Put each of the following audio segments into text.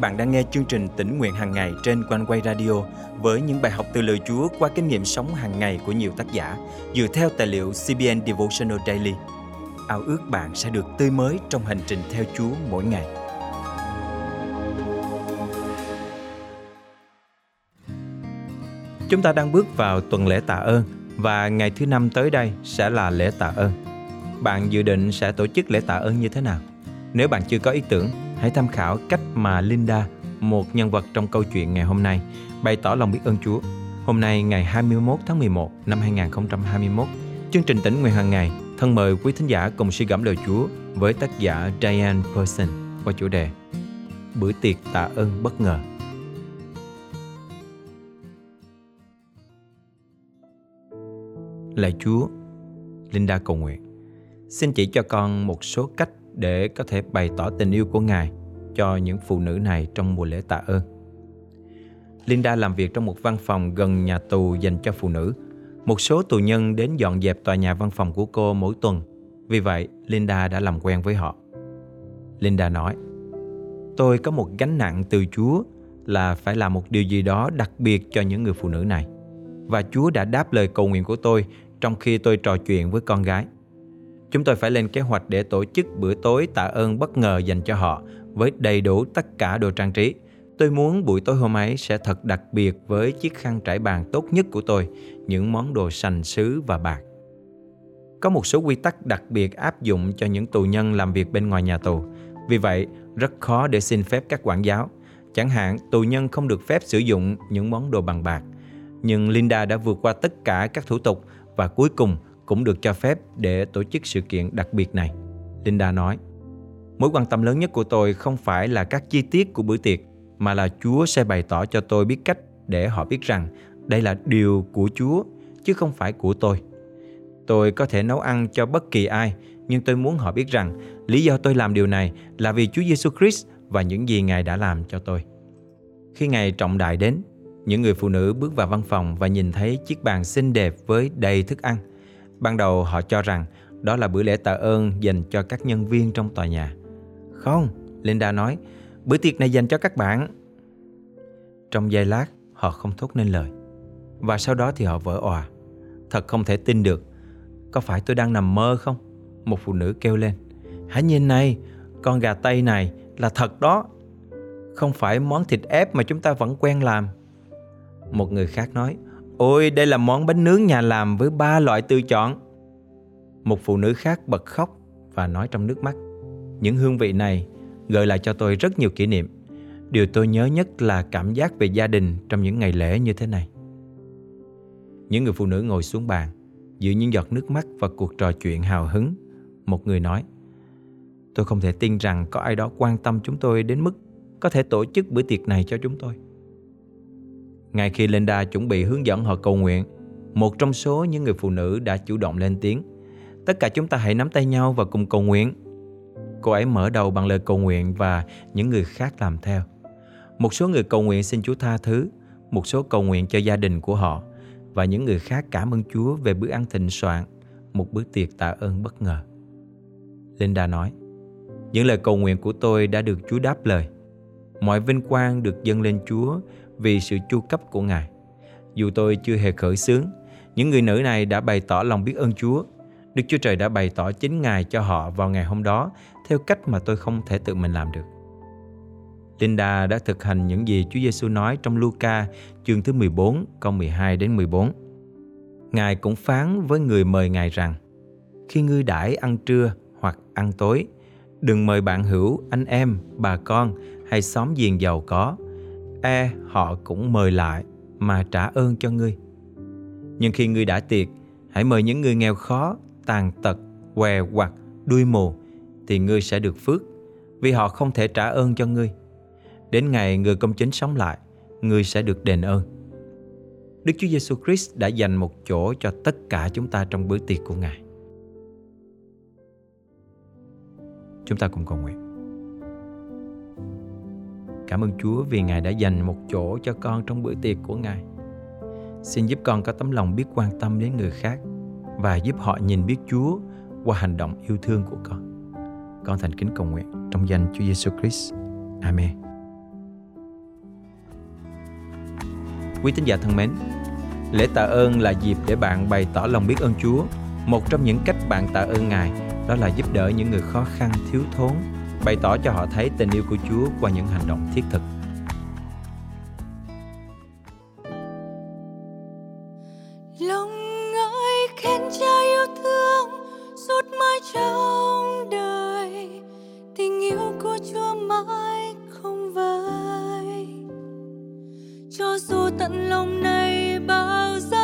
bạn đang nghe chương trình tỉnh nguyện hàng ngày trên quanh quay radio với những bài học từ lời Chúa qua kinh nghiệm sống hàng ngày của nhiều tác giả dựa theo tài liệu CBN Devotional Daily. Ao ước bạn sẽ được tươi mới trong hành trình theo Chúa mỗi ngày. Chúng ta đang bước vào tuần lễ tạ ơn và ngày thứ năm tới đây sẽ là lễ tạ ơn. Bạn dự định sẽ tổ chức lễ tạ ơn như thế nào? Nếu bạn chưa có ý tưởng, hãy tham khảo cách mà Linda, một nhân vật trong câu chuyện ngày hôm nay, bày tỏ lòng biết ơn Chúa. Hôm nay ngày 21 tháng 11 năm 2021, chương trình tỉnh nguyện hàng ngày thân mời quý thính giả cùng suy gẫm lời Chúa với tác giả Diane Person qua chủ đề Bữa tiệc tạ ơn bất ngờ. Lạy Chúa, Linda cầu nguyện. Xin chỉ cho con một số cách để có thể bày tỏ tình yêu của Ngài cho những phụ nữ này trong mùa lễ tạ ơn. Linda làm việc trong một văn phòng gần nhà tù dành cho phụ nữ. Một số tù nhân đến dọn dẹp tòa nhà văn phòng của cô mỗi tuần. Vì vậy, Linda đã làm quen với họ. Linda nói, Tôi có một gánh nặng từ Chúa là phải làm một điều gì đó đặc biệt cho những người phụ nữ này. Và Chúa đã đáp lời cầu nguyện của tôi trong khi tôi trò chuyện với con gái. Chúng tôi phải lên kế hoạch để tổ chức bữa tối tạ ơn bất ngờ dành cho họ với đầy đủ tất cả đồ trang trí. Tôi muốn buổi tối hôm ấy sẽ thật đặc biệt với chiếc khăn trải bàn tốt nhất của tôi, những món đồ sành sứ và bạc. Có một số quy tắc đặc biệt áp dụng cho những tù nhân làm việc bên ngoài nhà tù. Vì vậy, rất khó để xin phép các quản giáo. Chẳng hạn, tù nhân không được phép sử dụng những món đồ bằng bạc. Nhưng Linda đã vượt qua tất cả các thủ tục và cuối cùng cũng được cho phép để tổ chức sự kiện đặc biệt này. Linda nói, Mối quan tâm lớn nhất của tôi không phải là các chi tiết của bữa tiệc, mà là Chúa sẽ bày tỏ cho tôi biết cách để họ biết rằng đây là điều của Chúa, chứ không phải của tôi. Tôi có thể nấu ăn cho bất kỳ ai, nhưng tôi muốn họ biết rằng lý do tôi làm điều này là vì Chúa Giêsu Christ và những gì Ngài đã làm cho tôi. Khi ngày trọng đại đến, những người phụ nữ bước vào văn phòng và nhìn thấy chiếc bàn xinh đẹp với đầy thức ăn. Ban đầu họ cho rằng đó là bữa lễ tạ ơn dành cho các nhân viên trong tòa nhà. Không, Linda nói, bữa tiệc này dành cho các bạn. Trong giây lát, họ không thốt nên lời. Và sau đó thì họ vỡ òa. Thật không thể tin được. Có phải tôi đang nằm mơ không? Một phụ nữ kêu lên. Hãy nhìn này, con gà tây này là thật đó. Không phải món thịt ép mà chúng ta vẫn quen làm. Một người khác nói, ôi đây là món bánh nướng nhà làm với ba loại tự chọn. Một phụ nữ khác bật khóc và nói trong nước mắt, những hương vị này gợi lại cho tôi rất nhiều kỷ niệm. Điều tôi nhớ nhất là cảm giác về gia đình trong những ngày lễ như thế này. Những người phụ nữ ngồi xuống bàn, giữa những giọt nước mắt và cuộc trò chuyện hào hứng. Một người nói, tôi không thể tin rằng có ai đó quan tâm chúng tôi đến mức có thể tổ chức bữa tiệc này cho chúng tôi. Ngay khi Linda chuẩn bị hướng dẫn họ cầu nguyện, một trong số những người phụ nữ đã chủ động lên tiếng. Tất cả chúng ta hãy nắm tay nhau và cùng cầu nguyện. Cô ấy mở đầu bằng lời cầu nguyện và những người khác làm theo. Một số người cầu nguyện xin Chúa tha thứ, một số cầu nguyện cho gia đình của họ và những người khác cảm ơn Chúa về bữa ăn thịnh soạn, một bữa tiệc tạ ơn bất ngờ. Linda nói, những lời cầu nguyện của tôi đã được Chúa đáp lời. Mọi vinh quang được dâng lên Chúa vì sự chu cấp của Ngài. Dù tôi chưa hề khởi xướng, những người nữ này đã bày tỏ lòng biết ơn Chúa. Đức Chúa Trời đã bày tỏ chính Ngài cho họ vào ngày hôm đó theo cách mà tôi không thể tự mình làm được. Linda đã thực hành những gì Chúa Giêsu nói trong Luca chương thứ 14 câu 12 đến 14. Ngài cũng phán với người mời Ngài rằng Khi ngươi đãi ăn trưa hoặc ăn tối Đừng mời bạn hữu, anh em, bà con hay xóm giềng giàu có E họ cũng mời lại mà trả ơn cho ngươi Nhưng khi ngươi đã tiệc Hãy mời những người nghèo khó, tàn tật, què quặt, đuôi mù Thì ngươi sẽ được phước Vì họ không thể trả ơn cho ngươi Đến ngày người công chính sống lại Ngươi sẽ được đền ơn Đức Chúa Giêsu Christ đã dành một chỗ cho tất cả chúng ta trong bữa tiệc của Ngài. Chúng ta cùng cầu nguyện. Cảm ơn Chúa vì Ngài đã dành một chỗ cho con trong bữa tiệc của Ngài. Xin giúp con có tấm lòng biết quan tâm đến người khác và giúp họ nhìn biết Chúa qua hành động yêu thương của con. Con thành kính cầu nguyện trong danh Chúa Giêsu Christ. Amen. Quý tín giả thân mến, lễ tạ ơn là dịp để bạn bày tỏ lòng biết ơn Chúa. Một trong những cách bạn tạ ơn Ngài đó là giúp đỡ những người khó khăn, thiếu thốn bày tỏ cho họ thấy tình yêu của Chúa qua những hành động thiết thực. lòng ngợi khen cha yêu thương suốt mãi trong đời tình yêu của chúa mãi không vơi cho dù tận lòng này bao giờ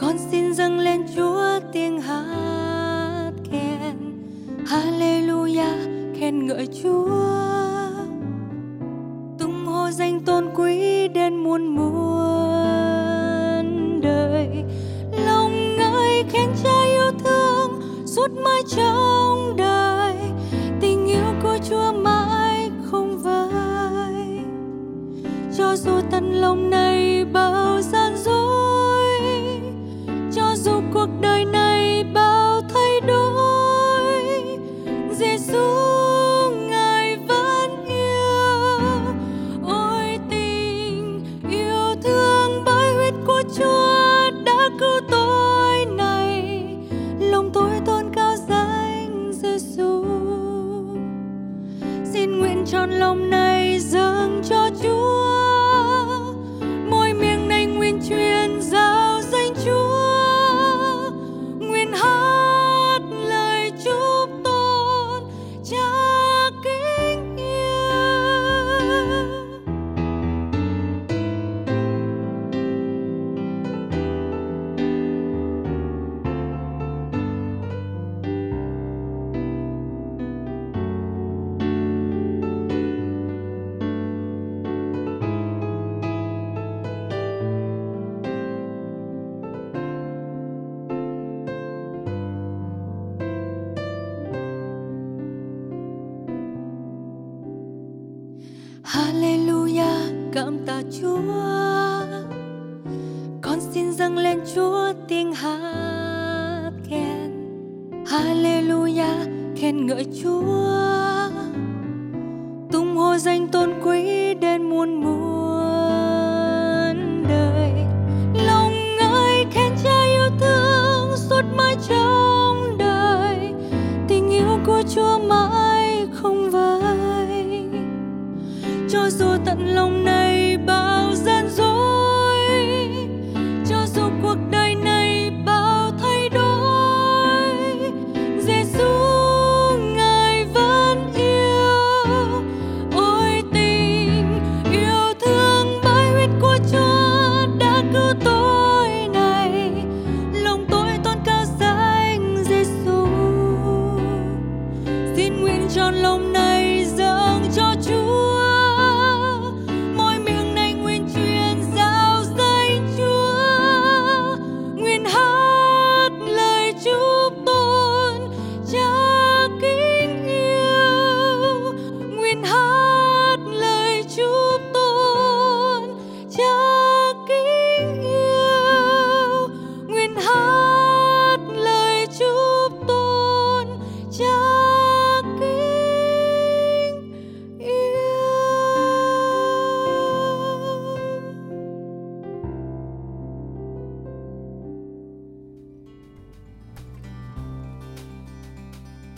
Con xin dâng lên Chúa tiếng hát khen. Hallelujah, khen ngợi Chúa. Tung hô danh tôn quý đến muôn muôn đời. Lòng ngợi khen Cha yêu thương suốt mãi trong đời. Tình yêu của Chúa mãi không vơi cho dù tận lòng này bao gian Chúa. Con xin dâng lên Chúa tiếng hát khen. Hallelujah, khen ngợi Chúa. Tung hô danh tôn quý đến muôn muôn đời. Lòng ngợi khen Cha yêu thương suốt mãi trong đời. Tình yêu của Chúa mãi không vơi cho dù tận lòng